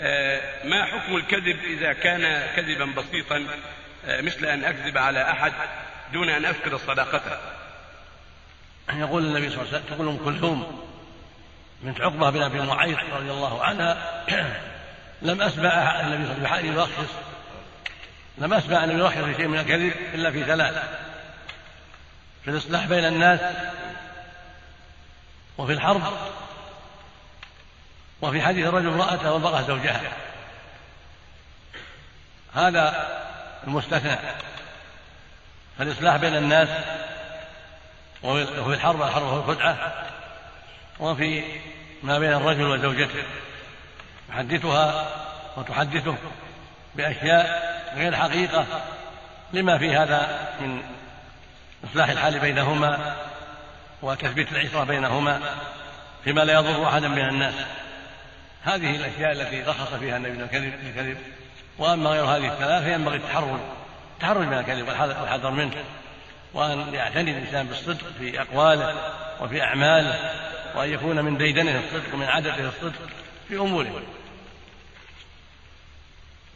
آه، ما حكم الكذب إذا كان كذبا بسيطا؟ آه، مثل أن أكذب على أحد دون أن أفقد صداقته. يقول النبي صلى الله عليه وسلم تقول ام كلثوم بنت عقبة بن أبي معيط رضي الله عنها لم أسمع النبي صلى الله عليه وسلم لم أسمع النبي يرخص في شيء من الكذب إلا في ثلاث. في الإصلاح بين الناس وفي الحرب. وفي حديث الرجل امرأته والمرأة زوجها. هذا المستثنى. فالإصلاح بين الناس وفي الحرب الحرب والخدعة وفي ما بين الرجل وزوجته. يحدثها وتحدثه بأشياء غير حقيقة لما في هذا من إصلاح الحال بينهما وتثبيت العشرة بينهما فيما لا يضر أحدا من الناس. هذه الأشياء التي رخص فيها النبي من الكذب الكذب. وأما غير هذه الثلاثة ينبغي التحرر التحرر من الكذب والحذر منه. وأن يعتني الإنسان بالصدق في أقواله وفي أعماله وأن يكون من ديدنه الصدق ومن عادته الصدق في أموره.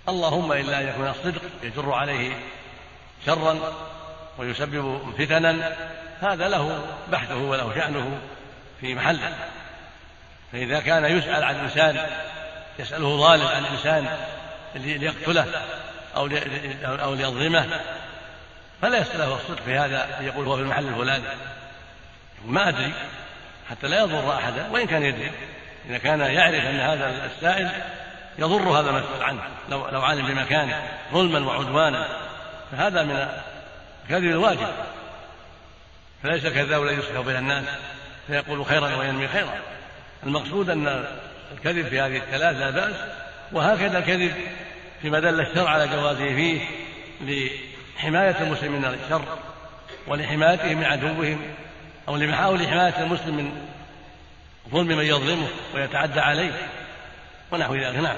اللهم إلا أن يكون الصدق يجر عليه شرا ويسبب فتنا هذا له بحثه وله شأنه في محله. فإذا كان يسأل عن إنسان يسأله ظالم عن إنسان ليقتله أو أو ليظلمه فلا يسأله الصدق في هذا يقول هو في المحل الفلاني. ما أدري حتى لا يضر أحدا وإن كان يدري إذا كان يعرف أن هذا السائل يضر هذا المسؤول عنه لو لو علم بمكانه ظلما وعدوانا فهذا من الكذب الواجب. فليس كذاب لا يصلح بين الناس فيقول خيرا وينمي خيرا. المقصود أن الكذب في هذه الثلاث لا بأس وهكذا الكذب فيما دل الشرع على جوازه فيه لحماية المسلمين من الشر ولحمايتهم من عدوهم أو لمحاول حماية المسلم من ظلم من يظلمه ويتعدى عليه ونحو ذلك. نعم.